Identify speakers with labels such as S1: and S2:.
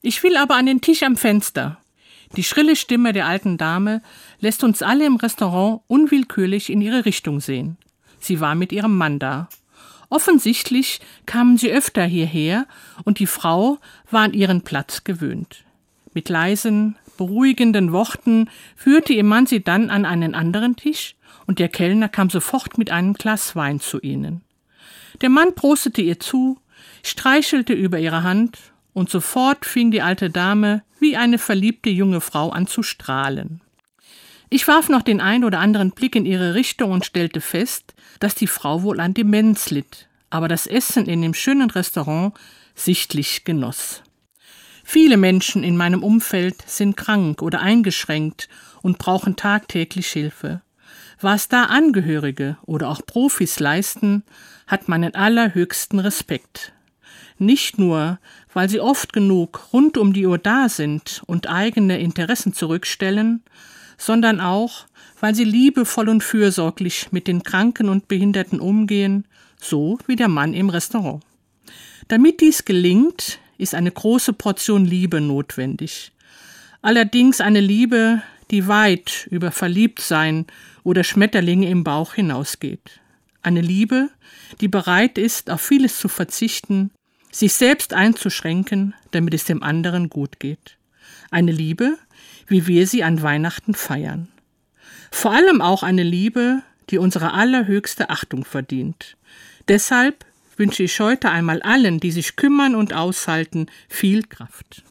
S1: Ich will aber an den Tisch am Fenster. Die schrille Stimme der alten Dame lässt uns alle im Restaurant unwillkürlich in ihre Richtung sehen. Sie war mit ihrem Mann da. Offensichtlich kamen sie öfter hierher und die Frau war an ihren Platz gewöhnt. Mit leisen, beruhigenden Worten führte ihr Mann sie dann an einen anderen Tisch und der Kellner kam sofort mit einem Glas Wein zu ihnen. Der Mann prostete ihr zu, streichelte über ihre Hand und sofort fing die alte Dame wie eine verliebte junge Frau an zu strahlen. Ich warf noch den ein oder anderen Blick in ihre Richtung und stellte fest, dass die Frau wohl an Demenz litt, aber das Essen in dem schönen Restaurant sichtlich genoss. Viele Menschen in meinem Umfeld sind krank oder eingeschränkt und brauchen tagtäglich Hilfe. Was da Angehörige oder auch Profis leisten, hat meinen allerhöchsten Respekt. Nicht nur, weil sie oft genug rund um die Uhr da sind und eigene Interessen zurückstellen, sondern auch, weil sie liebevoll und fürsorglich mit den Kranken und Behinderten umgehen, so wie der Mann im Restaurant. Damit dies gelingt, ist eine große Portion Liebe notwendig. Allerdings eine Liebe, die weit über Verliebtsein oder Schmetterlinge im Bauch hinausgeht. Eine Liebe, die bereit ist, auf vieles zu verzichten, sich selbst einzuschränken, damit es dem anderen gut geht. Eine Liebe, wie wir sie an Weihnachten feiern. Vor allem auch eine Liebe, die unsere allerhöchste Achtung verdient. Deshalb wünsche ich heute einmal allen, die sich kümmern und aushalten, viel Kraft.